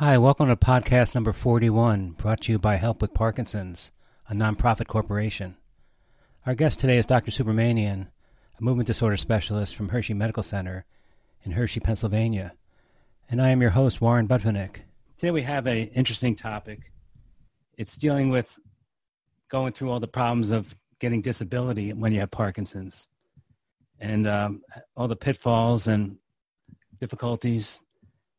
Hi, welcome to podcast number 41, brought to you by Help with Parkinson's, a nonprofit corporation. Our guest today is Dr. Subramanian, a movement disorder specialist from Hershey Medical Center in Hershey, Pennsylvania. And I am your host, Warren Budvinick. Today we have an interesting topic. It's dealing with going through all the problems of getting disability when you have Parkinson's and um, all the pitfalls and difficulties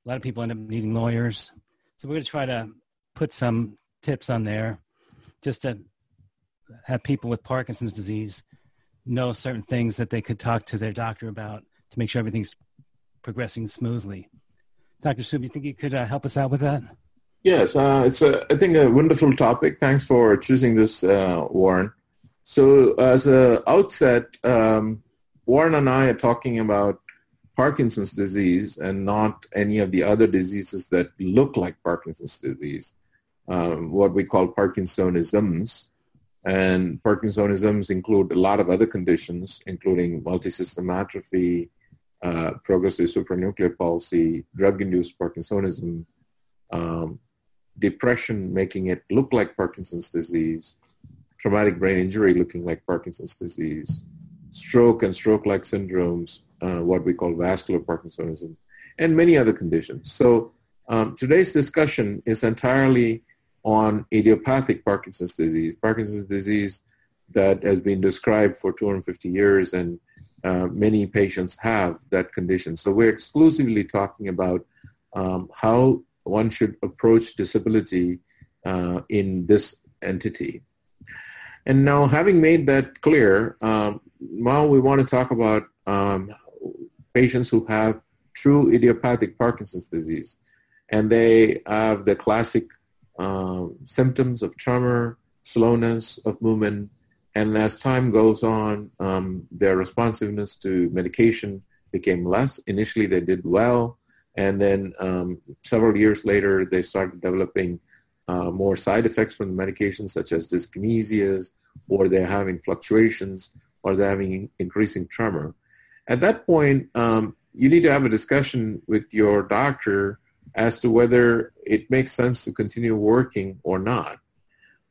a lot of people end up needing lawyers. So we're going to try to put some tips on there just to have people with Parkinson's disease know certain things that they could talk to their doctor about to make sure everything's progressing smoothly. Dr. Sub, you think you could uh, help us out with that? Yes, uh, it's a, I think a wonderful topic. Thanks for choosing this, uh, Warren. So as a outset, um, Warren and I are talking about Parkinson's disease and not any of the other diseases that look like Parkinson's disease, um, what we call Parkinsonisms. And Parkinsonisms include a lot of other conditions, including multisystem atrophy, uh, progressive supranuclear palsy, drug-induced Parkinsonism, um, depression making it look like Parkinson's disease, traumatic brain injury looking like Parkinson's disease, stroke and stroke-like syndromes, uh, what we call vascular Parkinsonism, and many other conditions. So um, today's discussion is entirely on idiopathic Parkinson's disease, Parkinson's disease that has been described for 250 years and uh, many patients have that condition. So we're exclusively talking about um, how one should approach disability uh, in this entity. And now, having made that clear, um, now we want to talk about um, patients who have true idiopathic Parkinson's disease. And they have the classic um, symptoms of tremor, slowness of movement, and as time goes on, um, their responsiveness to medication became less. Initially, they did well, and then um, several years later, they started developing uh, more side effects from the medication, such as dyskinesias, or they're having fluctuations, or they're having increasing tremor. At that point, um, you need to have a discussion with your doctor as to whether it makes sense to continue working or not.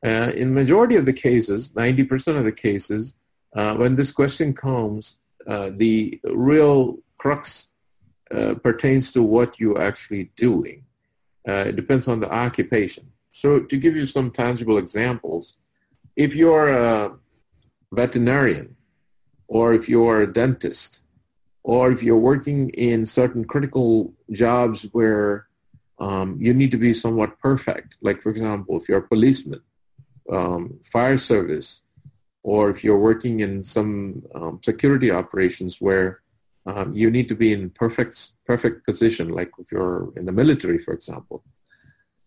Uh, in majority of the cases, 90% of the cases, uh, when this question comes, uh, the real crux uh, pertains to what you're actually doing. Uh, it depends on the occupation. So to give you some tangible examples, if you're a veterinarian or if you're a dentist, or if you're working in certain critical jobs where um, you need to be somewhat perfect, like for example, if you're a policeman, um, fire service, or if you're working in some um, security operations where um, you need to be in perfect perfect position, like if you're in the military, for example.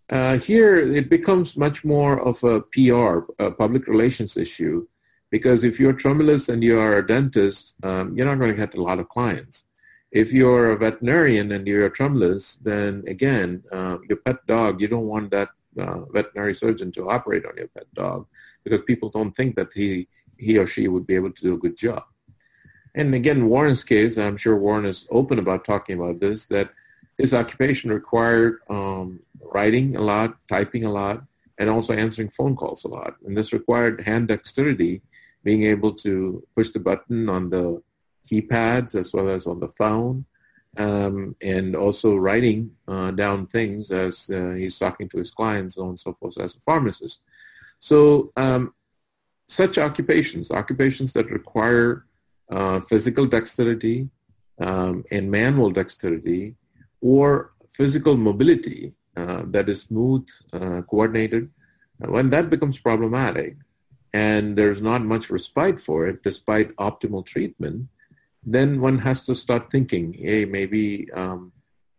Uh, here, it becomes much more of a PR, a public relations issue, because if you're a tremulous and you are a dentist, um, you're not going to get a lot of clients. If you're a veterinarian and you're a tremulous, then again, uh, your pet dog, you don't want that uh, veterinary surgeon to operate on your pet dog because people don't think that he, he or she would be able to do a good job. And again, Warren's case, I'm sure Warren is open about talking about this, that his occupation required um, writing a lot, typing a lot, and also answering phone calls a lot. And this required hand dexterity being able to push the button on the keypads as well as on the phone, um, and also writing uh, down things as uh, he's talking to his clients, so on and so forth, as a pharmacist. So, um, such occupations, occupations that require uh, physical dexterity um, and manual dexterity, or physical mobility uh, that is smooth, uh, coordinated, when that becomes problematic, and there's not much respite for it despite optimal treatment, then one has to start thinking, hey, maybe um,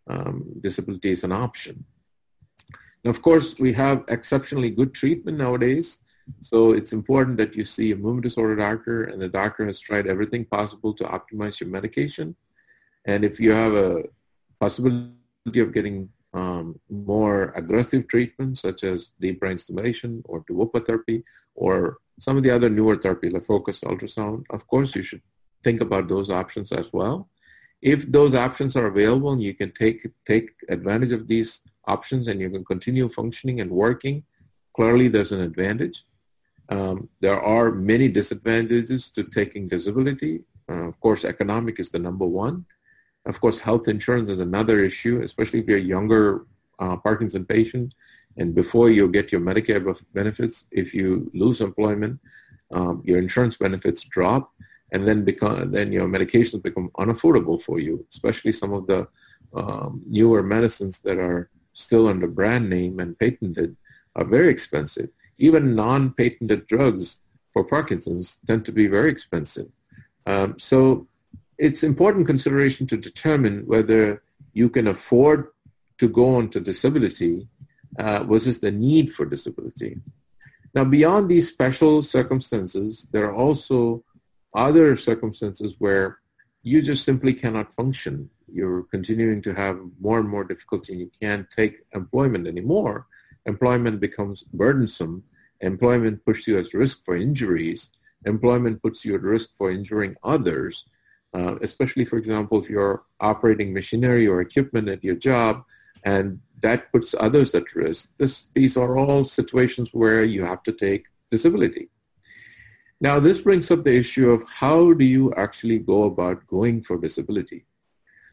um, disability is an option. Now, of course, we have exceptionally good treatment nowadays. So it's important that you see a movement disorder doctor and the doctor has tried everything possible to optimize your medication. And if you have a possibility of getting um, more aggressive treatment, such as deep brain stimulation or Duopa therapy or some of the other newer therapy, like focused ultrasound, of course, you should think about those options as well. If those options are available and you can take take advantage of these options and you can continue functioning and working, clearly there's an advantage. Um, there are many disadvantages to taking disability. Uh, of course, economic is the number one. Of course, health insurance is another issue, especially if you're a younger uh, Parkinson patient and before you get your Medicare benefits, if you lose employment, um, your insurance benefits drop, and then become then your medications become unaffordable for you, especially some of the um, newer medicines that are still under brand name and patented are very expensive. Even non-patented drugs for Parkinson's tend to be very expensive. Um, so it's important consideration to determine whether you can afford to go on to disability uh, versus the need for disability. Now, beyond these special circumstances, there are also other circumstances where you just simply cannot function. You're continuing to have more and more difficulty and you can't take employment anymore. Employment becomes burdensome. Employment puts you at risk for injuries. Employment puts you at risk for injuring others, uh, especially, for example, if you're operating machinery or equipment at your job and that puts others at risk. This, these are all situations where you have to take disability. Now, this brings up the issue of how do you actually go about going for disability?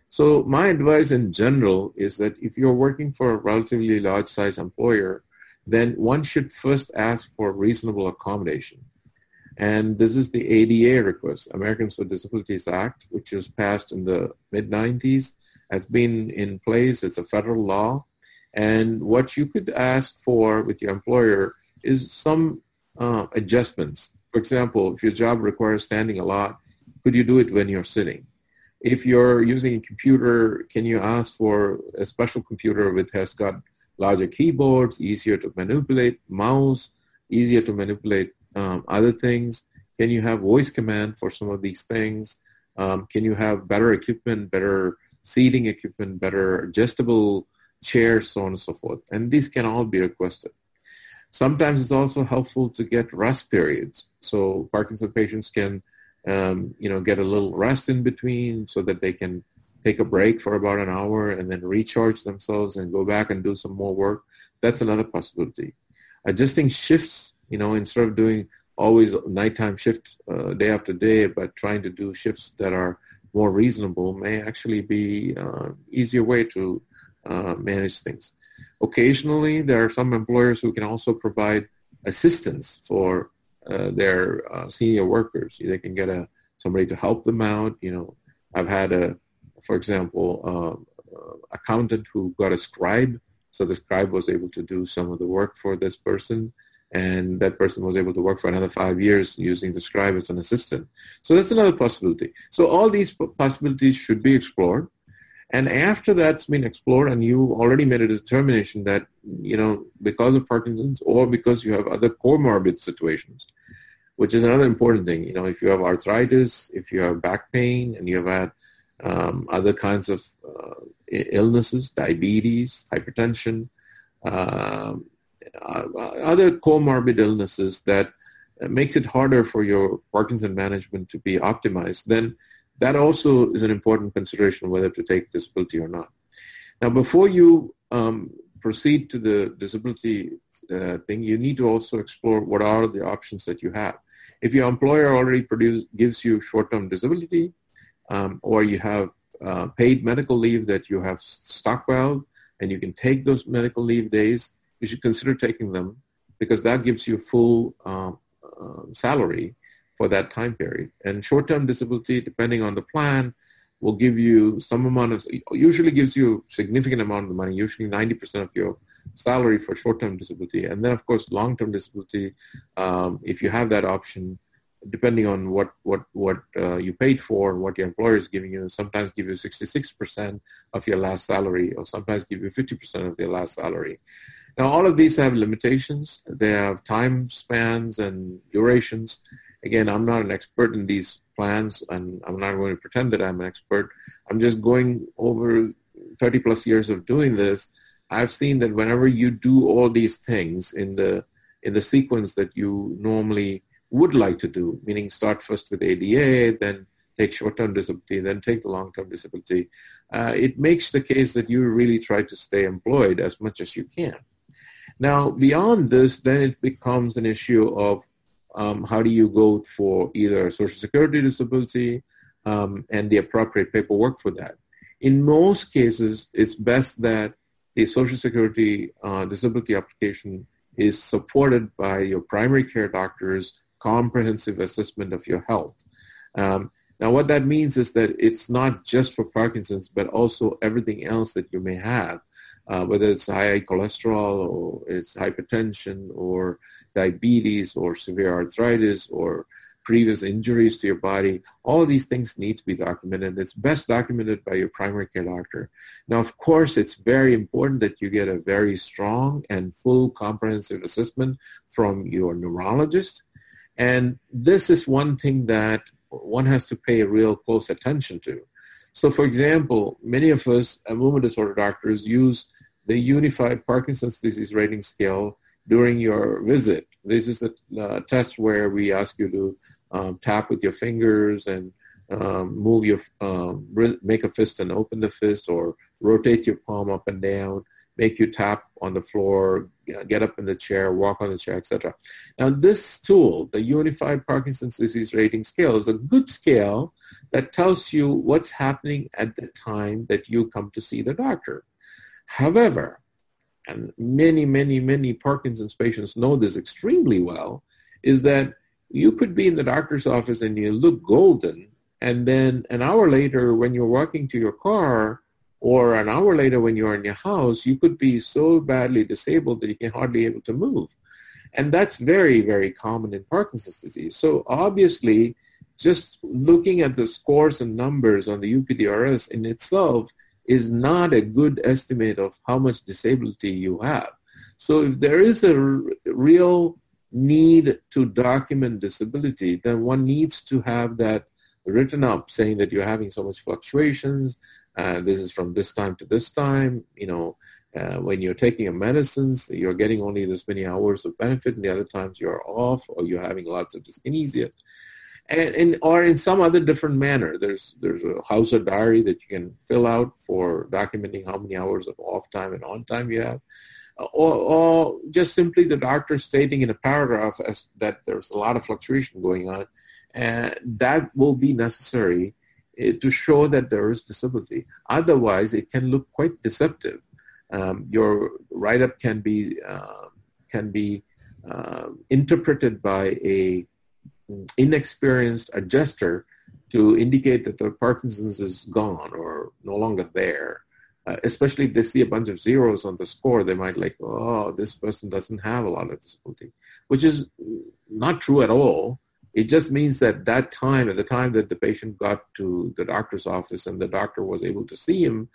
So my advice in general is that if you're working for a relatively large size employer, then one should first ask for reasonable accommodation. And this is the ADA request, Americans with Disabilities Act, which was passed in the mid 90s, has been in place. It's a federal law. And what you could ask for with your employer is some uh, adjustments. For example, if your job requires standing a lot, could you do it when you're sitting? If you're using a computer, can you ask for a special computer which has got larger keyboards, easier to manipulate, mouse, easier to manipulate um, other things? Can you have voice command for some of these things? Um, can you have better equipment, better seating equipment, better adjustable chairs, so on and so forth. And these can all be requested. Sometimes it's also helpful to get rest periods. So Parkinson patients can, um, you know, get a little rest in between so that they can take a break for about an hour and then recharge themselves and go back and do some more work. That's another possibility. Adjusting shifts, you know, instead of doing always nighttime shift uh, day after day, but trying to do shifts that are more reasonable may actually be uh, easier way to uh, manage things. Occasionally, there are some employers who can also provide assistance for uh, their uh, senior workers. They can get a somebody to help them out. You know, I've had a, for example, uh, uh, accountant who got a scribe, so the scribe was able to do some of the work for this person and that person was able to work for another five years using the scribe as an assistant. So that's another possibility. So all these possibilities should be explored. And after that's been explored and you already made a determination that, you know, because of Parkinson's or because you have other comorbid situations, which is another important thing. You know, if you have arthritis, if you have back pain and you have had um, other kinds of uh, illnesses, diabetes, hypertension, um, uh, other comorbid illnesses that makes it harder for your Parkinson management to be optimized, then that also is an important consideration whether to take disability or not. Now, before you um, proceed to the disability uh, thing, you need to also explore what are the options that you have. If your employer already produce, gives you short-term disability, um, or you have uh, paid medical leave that you have stockpiled, and you can take those medical leave days, you should consider taking them because that gives you full uh, uh, salary for that time period. And short-term disability, depending on the plan, will give you some amount of, usually gives you significant amount of money, usually 90% of your salary for short-term disability. And then, of course, long-term disability, um, if you have that option, depending on what what what uh, you paid for, and what your employer is giving you, sometimes give you 66% of your last salary, or sometimes give you 50% of their last salary. Now, all of these have limitations. They have time spans and durations. Again, I'm not an expert in these plans, and I'm not going to pretend that I'm an expert. I'm just going over 30 plus years of doing this. I've seen that whenever you do all these things in the in the sequence that you normally would like to do, meaning start first with ADA, then take short-term disability, then take the long-term disability, uh, it makes the case that you really try to stay employed as much as you can. Now, beyond this, then it becomes an issue of um, how do you go for either Social Security disability um, and the appropriate paperwork for that. In most cases, it's best that the Social Security uh, disability application is supported by your primary care doctor's comprehensive assessment of your health. Um, now, what that means is that it's not just for Parkinson's, but also everything else that you may have, uh, whether it's high cholesterol or it's hypertension or diabetes or severe arthritis or previous injuries to your body. All these things need to be documented. It's best documented by your primary care doctor. Now, of course, it's very important that you get a very strong and full comprehensive assessment from your neurologist. And this is one thing that one has to pay real close attention to. So, for example, many of us, movement disorder doctors, use the Unified Parkinson's Disease Rating Scale during your visit. This is the uh, test where we ask you to um, tap with your fingers and um, move your, um, make a fist and open the fist or rotate your palm up and down, make you tap on the floor, get up in the chair, walk on the chair, etc. Now this tool, the Unified Parkinson's Disease Rating Scale, is a good scale that tells you what's happening at the time that you come to see the doctor. However, and many, many, many Parkinson's patients know this extremely well, is that you could be in the doctor's office and you look golden, and then an hour later when you're walking to your car, or an hour later when you're in your house, you could be so badly disabled that you can hardly able to move. And that's very, very common in Parkinson's disease. So obviously, just looking at the scores and numbers on the UPDRS in itself is not a good estimate of how much disability you have. So if there is a r- real need to document disability, then one needs to have that written up saying that you're having so much fluctuations, uh, this is from this time to this time, you know, uh, when you're taking your medicines, you're getting only this many hours of benefit, and the other times you're off, or you're having lots of dyskinesia and, and or in some other different manner. There's there's a Hauser diary that you can fill out for documenting how many hours of off time and on time you have. Or, or just simply the doctor stating in a paragraph as that there's a lot of fluctuation going on, and that will be necessary eh, to show that there is disability. Otherwise, it can look quite deceptive. Um, your write-up can be uh, can be uh, interpreted by a inexperienced adjuster to indicate that the Parkinson's is gone or no longer there. Uh, especially if they see a bunch of zeros on the score, they might like, oh, this person doesn't have a lot of disability, which is not true at all. It just means that that time, at the time that the patient got to the doctor's office and the doctor was able to see him,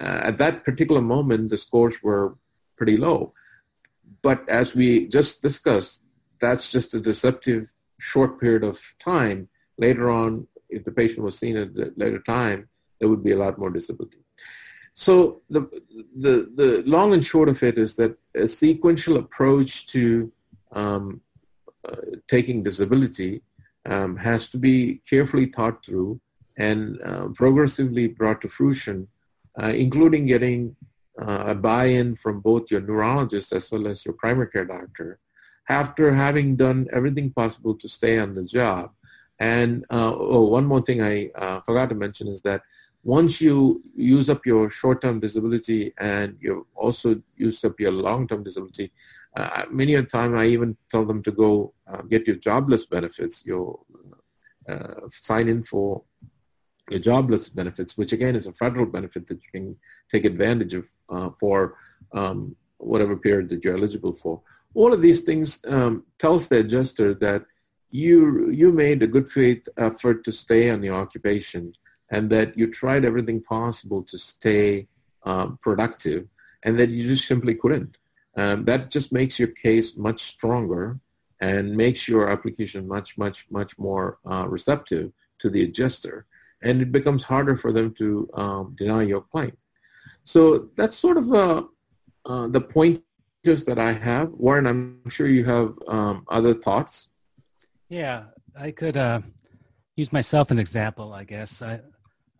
uh, at that particular moment, the scores were pretty low. But as we just discussed, that's just a deceptive short period of time, later on, if the patient was seen at a later time, there would be a lot more disability. So the, the, the long and short of it is that a sequential approach to um, taking disability um, has to be carefully thought through and uh, progressively brought to fruition, uh, including getting uh, a buy-in from both your neurologist as well as your primary care doctor after having done everything possible to stay on the job. And uh, oh, one more thing I uh, forgot to mention is that once you use up your short-term disability and you've also used up your long-term disability, uh, many a time I even tell them to go uh, get your jobless benefits, your uh, sign in for your jobless benefits, which again is a federal benefit that you can take advantage of uh, for um, whatever period that you're eligible for. All of these things um, tells the adjuster that you you made a good faith effort to stay on the occupation and that you tried everything possible to stay um, productive and that you just simply couldn't. Um, that just makes your case much stronger and makes your application much, much, much more uh, receptive to the adjuster. And it becomes harder for them to um, deny your claim. So that's sort of uh, uh, the point that I have. Warren, I'm sure you have um, other thoughts. Yeah, I could uh, use myself an example, I guess. I,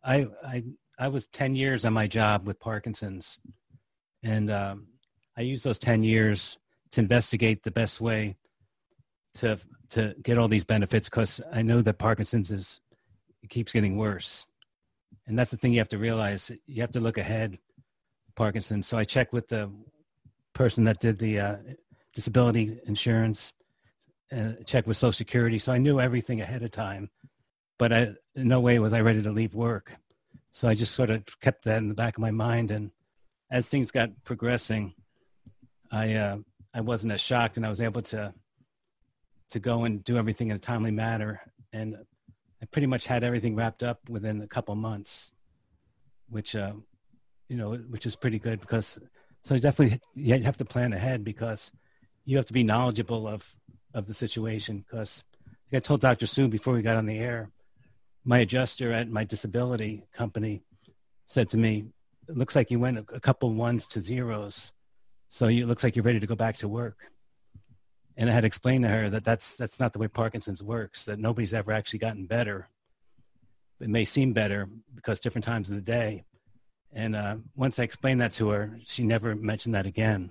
I, I, I was 10 years on my job with Parkinson's, and um, I used those 10 years to investigate the best way to to get all these benefits because I know that Parkinson's is it keeps getting worse, and that's the thing you have to realize. You have to look ahead, Parkinson's. So I checked with the person that did the uh, disability insurance, checked with Social Security, so I knew everything ahead of time. But I, in no way was I ready to leave work. So I just sort of kept that in the back of my mind, and as things got progressing, I uh, I wasn't as shocked, and I was able to to go and do everything in a timely manner. And I pretty much had everything wrapped up within a couple months, which uh, you know, which is pretty good because so definitely you have to plan ahead because you have to be knowledgeable of of the situation. Because like I told Dr. Sue before we got on the air, my adjuster at my disability company said to me, "It looks like you went a, couple ones to zeros, so you, it looks like you're ready to go back to work." and I had explained to her that that's that's not the way Parkinson's works. That nobody's ever actually gotten better. It may seem better because different times of the day. And uh, once I explained that to her, she never mentioned that again.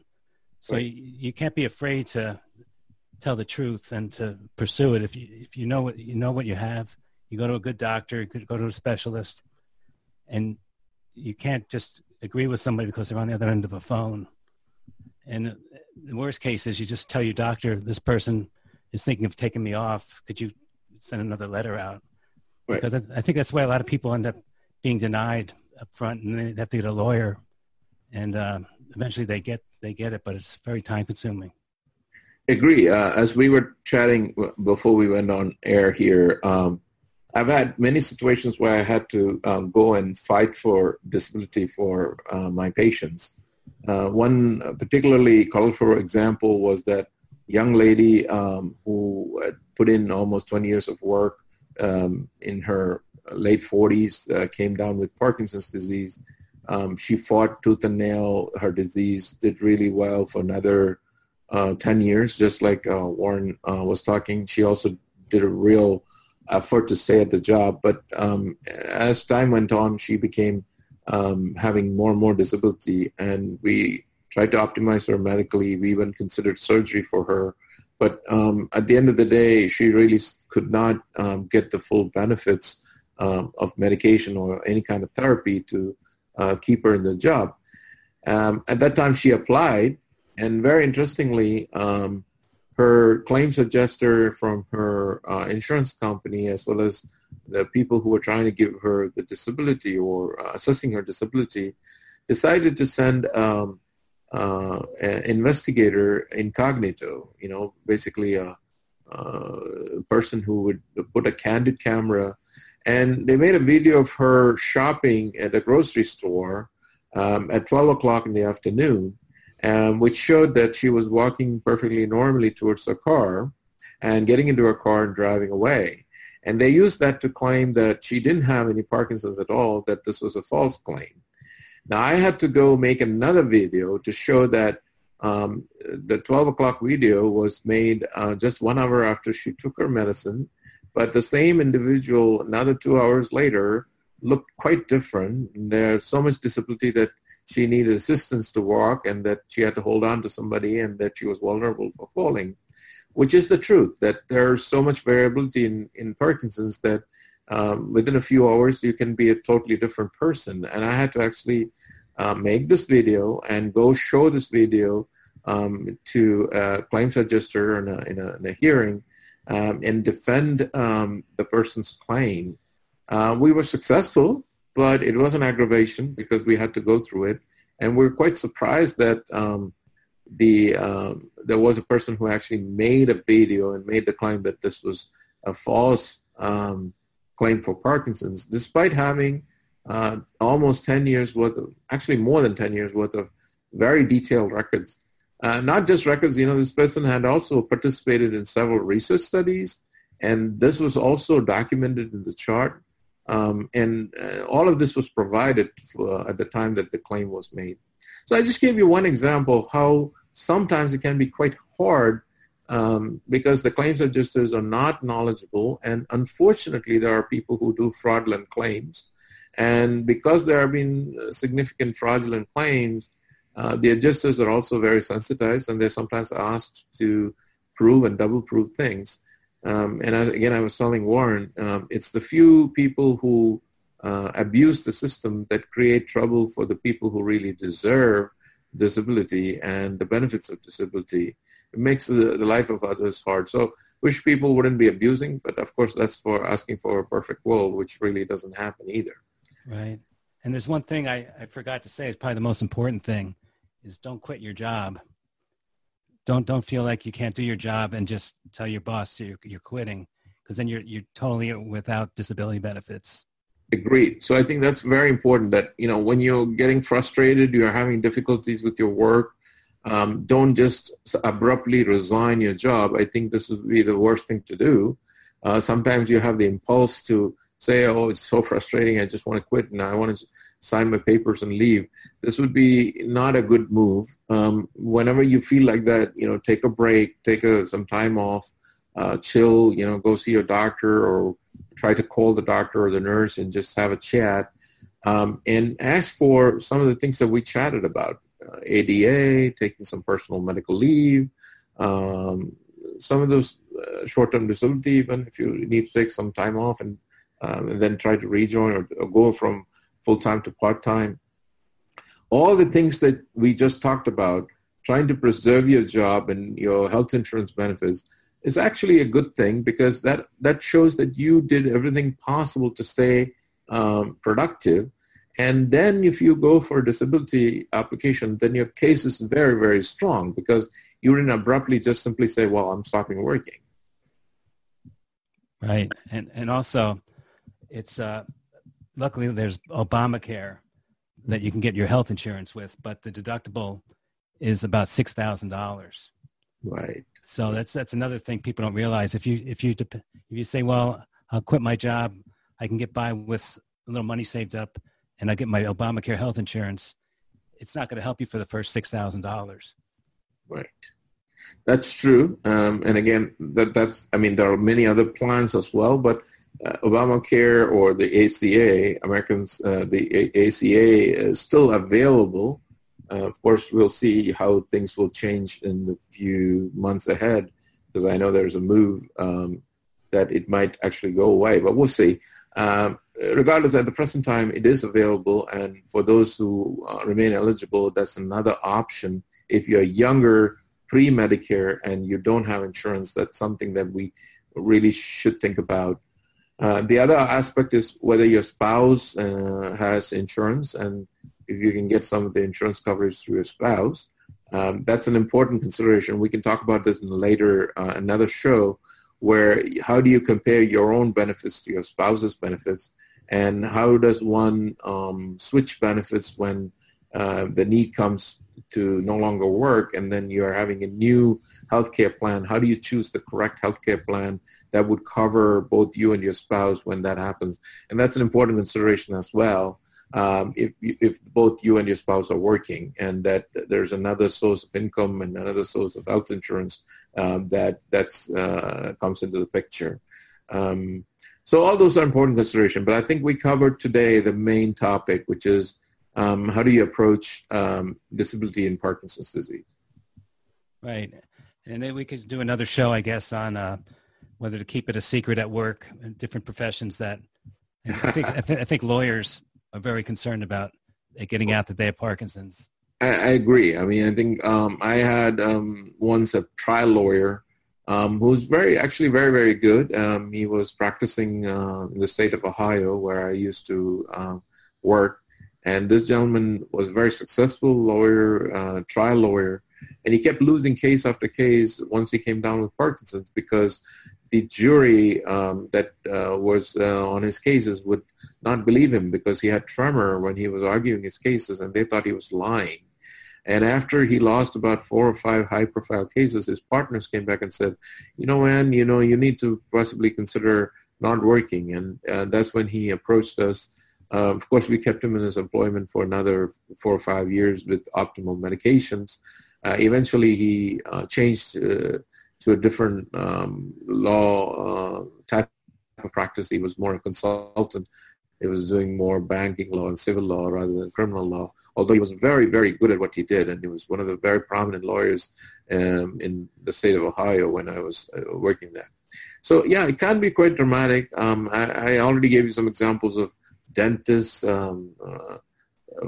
So right. you, you can't be afraid to tell the truth and to pursue it. If you if you know what you know what you have, you go to a good doctor, you could go to a specialist, and you can't just agree with somebody because they're on the other end of a phone. And the worst case is you just tell your doctor this person is thinking of taking me off. Could you send another letter out? Right. Because I, I think that's why a lot of people end up being denied up front, and they have to get a lawyer, and uh, eventually they get they get it, but it's very time consuming. Agree. Uh, as we were chatting before we went on air here, um, I've had many situations where I had to um, go and fight for disability for uh, my patients uh, one particularly colorful example was that young lady um, who put in almost 20 years of work um, in her late 40s, uh, came down with Parkinson's disease. Um, she fought tooth and nail her disease, did really well for another uh, 10 years, just like uh, Warren uh, was talking. She also did a real effort to stay at the job. But um, as time went on, she became um, having more and more disability, and we tried to optimize her medically. We even considered surgery for her, but um, at the end of the day, she really could not um, get the full benefits um, of medication or any kind of therapy to uh, keep her in the job. Um, at that time, she applied, and very interestingly, um, her claims adjuster from her uh, insurance company, as well as the people who were trying to give her the disability or uh, assessing her disability decided to send um, uh, an investigator incognito, you know, basically a, a, person who would put a candid camera. And they made a video of her shopping at a grocery store um, at 12 o'clock in the afternoon, um, which showed that she was walking perfectly normally towards the car and getting into her car and driving away. And they used that to claim that she didn't have any Parkinson's at all, that this was a false claim. Now, I had to go make another video to show that um, the 12 o'clock video was made uh, just one hour after she took her medicine, but the same individual, another two hours later, looked quite different. There's so much disability that she needed assistance to walk and that she had to hold on to somebody and that she was vulnerable for falling which is the truth that there's so much variability in, in Parkinson's that um, within a few hours you can be a totally different person. And I had to actually uh, make this video and go show this video um, to a claims adjuster in a, in a, in a hearing um, and defend um, the person's claim. Uh, we were successful, but it was an aggravation because we had to go through it. And we are quite surprised that um, the um, there was a person who actually made a video and made the claim that this was a false um, claim for Parkinson's, despite having uh, almost 10 years worth of, actually more than 10 years worth of very detailed records. Uh, not just records, you know, this person had also participated in several research studies, and this was also documented in the chart. Um, and uh, all of this was provided for, at the time that the claim was made. So I just gave you one example of how sometimes it can be quite hard um, because the claims adjusters are not knowledgeable, and unfortunately, there are people who do fraudulent claims. And because there have been significant fraudulent claims, uh, the adjusters are also very sensitized, and they're sometimes asked to prove and double prove things. Um, and I, again, I was telling Warren, um, it's the few people who uh, abuse the system that create trouble for the people who really deserve disability and the benefits of disability. It makes the, the life of others hard. So wish people wouldn't be abusing, but of course that's for asking for a perfect world, which really doesn't happen either. Right. And there's one thing I, I forgot to say is probably the most important thing is don't quit your job. Don't don't feel like you can't do your job and just tell your boss you're, you're quitting because then you're you're totally without disability benefits. Agreed. So I think that's very important that, you know, when you're getting frustrated, you're having difficulties with your work, um, don't just abruptly resign your job. I think this would be the worst thing to do. Uh, sometimes you have the impulse to say, oh, it's so frustrating, I just want to quit and I want to sign my papers and leave. This would be not a good move. Um, whenever you feel like that, you know, take a break, take a, some time off, uh, chill, you know, go see your doctor or try to call the doctor or the nurse and just have a chat um, and ask for some of the things that we chatted about uh, ADA, taking some personal medical leave, um, some of those uh, short-term disability, even if you need to take some time off and, um, and then try to rejoin or, or go from full-time to part-time. All the things that we just talked about, trying to preserve your job and your health insurance benefits, is actually a good thing because that, that shows that you did everything possible to stay um, productive. And then if you go for a disability application, then your case is very, very strong because you didn't abruptly just simply say, well, I'm stopping working. Right. And, and also it's, uh, luckily there's Obamacare that you can get your health insurance with, but the deductible is about $6,000. Right. So that's that's another thing people don't realize. If you if you dep- if you say, well, I'll quit my job, I can get by with a little money saved up, and I get my Obamacare health insurance. It's not going to help you for the first six thousand dollars. Right. That's true. Um, and again, that that's I mean there are many other plans as well, but uh, Obamacare or the ACA, Americans, uh, the ACA is still available uh, of course, we'll see how things will change in the few months ahead because I know there's a move um, that it might actually go away, but we'll see. Um, regardless, at the present time, it is available, and for those who uh, remain eligible, that's another option. If you're younger, pre-Medicare, and you don't have insurance, that's something that we really should think about. Uh, the other aspect is whether your spouse uh, has insurance, and if you can get some of the insurance coverage through your spouse. Um, that's an important consideration. We can talk about this in later uh, another show where how do you compare your own benefits to your spouse's benefits and how does one um, switch benefits when uh, the need comes to no longer work and then you're having a new healthcare plan how do you choose the correct healthcare plan that would cover both you and your spouse when that happens and that's an important consideration as well um, if if both you and your spouse are working, and that there's another source of income and another source of health insurance um, that that's uh, comes into the picture. Um, so all those are important considerations. But I think we covered today the main topic, which is um, how do you approach um, disability in Parkinson's disease? Right, and then we could do another show, I guess, on uh, whether to keep it a secret at work, different professions that. I think I, th- I think lawyers are very concerned about getting out that they have Parkinson's. I, I agree. I mean, I think um, I had um, once a trial lawyer um, who was very, actually very, very good. Um, he was practicing uh, in the state of Ohio where I used to uh, work. And this gentleman was a very successful lawyer, uh, trial lawyer, and he kept losing case after case once he came down with Parkinson's because the jury um, that uh, was uh, on his cases would not believe him because he had tremor when he was arguing his cases and they thought he was lying. And after he lost about four or five high profile cases, his partners came back and said, you know, man, you know, you need to possibly consider not working. And uh, that's when he approached us. Uh, of course, we kept him in his employment for another four or five years with optimal medications. Uh, eventually, he uh, changed uh, to a different um, law uh, type of practice. He was more a consultant. He was doing more banking law and civil law rather than criminal law. Although he was very, very good at what he did, and he was one of the very prominent lawyers um, in the state of Ohio when I was uh, working there. So yeah, it can be quite dramatic. Um, I, I, already gave you some examples of dentists, um, uh,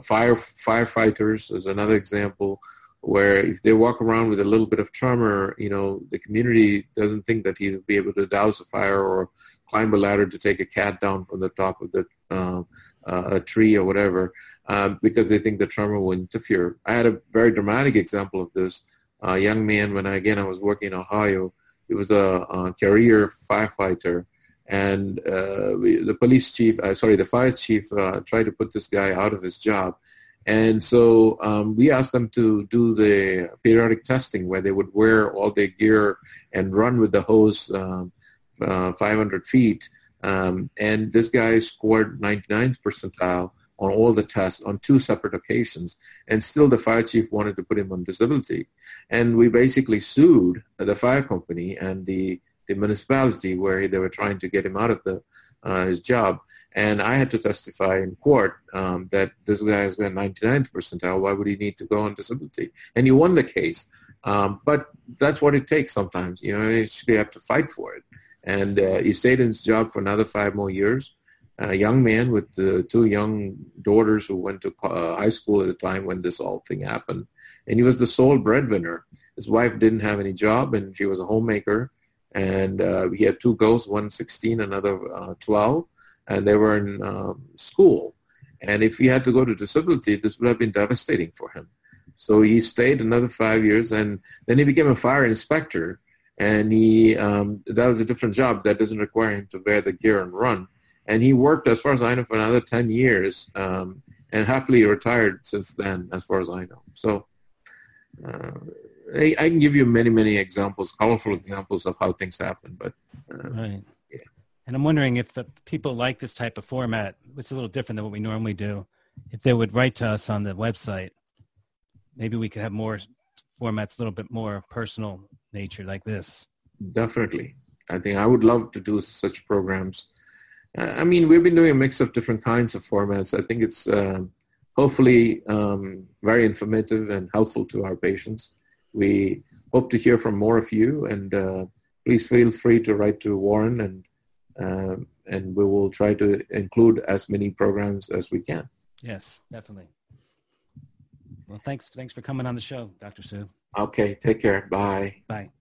fire firefighters. Is another example where if they walk around with a little bit of tremor, you know, the community doesn't think that he'll be able to douse a fire or climb a ladder to take a cat down from the top of the uh, uh, a tree or whatever, um, because they think the tremor will interfere. I had a very dramatic example of this. A young man, when I, again I was working in Ohio, he was a, a career firefighter, and uh, the police chief, uh, sorry, the fire chief, uh, tried to put this guy out of his job and so um, we asked them to do the periodic testing where they would wear all their gear and run with the hose um, uh, 500 feet. Um, and this guy scored 99th percentile on all the tests on two separate occasions. And still the fire chief wanted to put him on disability. And we basically sued the fire company and the, the municipality where they were trying to get him out of the, uh, his job. And I had to testify in court um, that this guy is at 99th percentile. Why would he need to go on disability? And he won the case. Um, but that's what it takes sometimes. You know, you have to fight for it. And uh, he stayed in his job for another five more years. A young man with uh, two young daughters who went to uh, high school at the time when this all thing happened. And he was the sole breadwinner. His wife didn't have any job, and she was a homemaker. And uh, he had two girls, one 16, another uh, 12 and they were in um, school. And if he had to go to disability, this would have been devastating for him. So he stayed another five years, and then he became a fire inspector. And he um, that was a different job that doesn't require him to wear the gear and run. And he worked, as far as I know, for another ten years, um, and happily retired since then, as far as I know. So uh, I, I, can give you many, many examples, colorful examples of how things happen. But uh, right. And I'm wondering if the people like this type of format, which is a little different than what we normally do, if they would write to us on the website, maybe we could have more formats, a little bit more personal nature like this. Definitely. I think I would love to do such programs. Uh, I mean, we've been doing a mix of different kinds of formats. I think it's uh, hopefully um, very informative and helpful to our patients. We hope to hear from more of you, and uh, please feel free to write to Warren and um, and we will try to include as many programs as we can. Yes, definitely. Well, thanks. Thanks for coming on the show, Dr. Sue. Okay. Take care. Bye. Bye.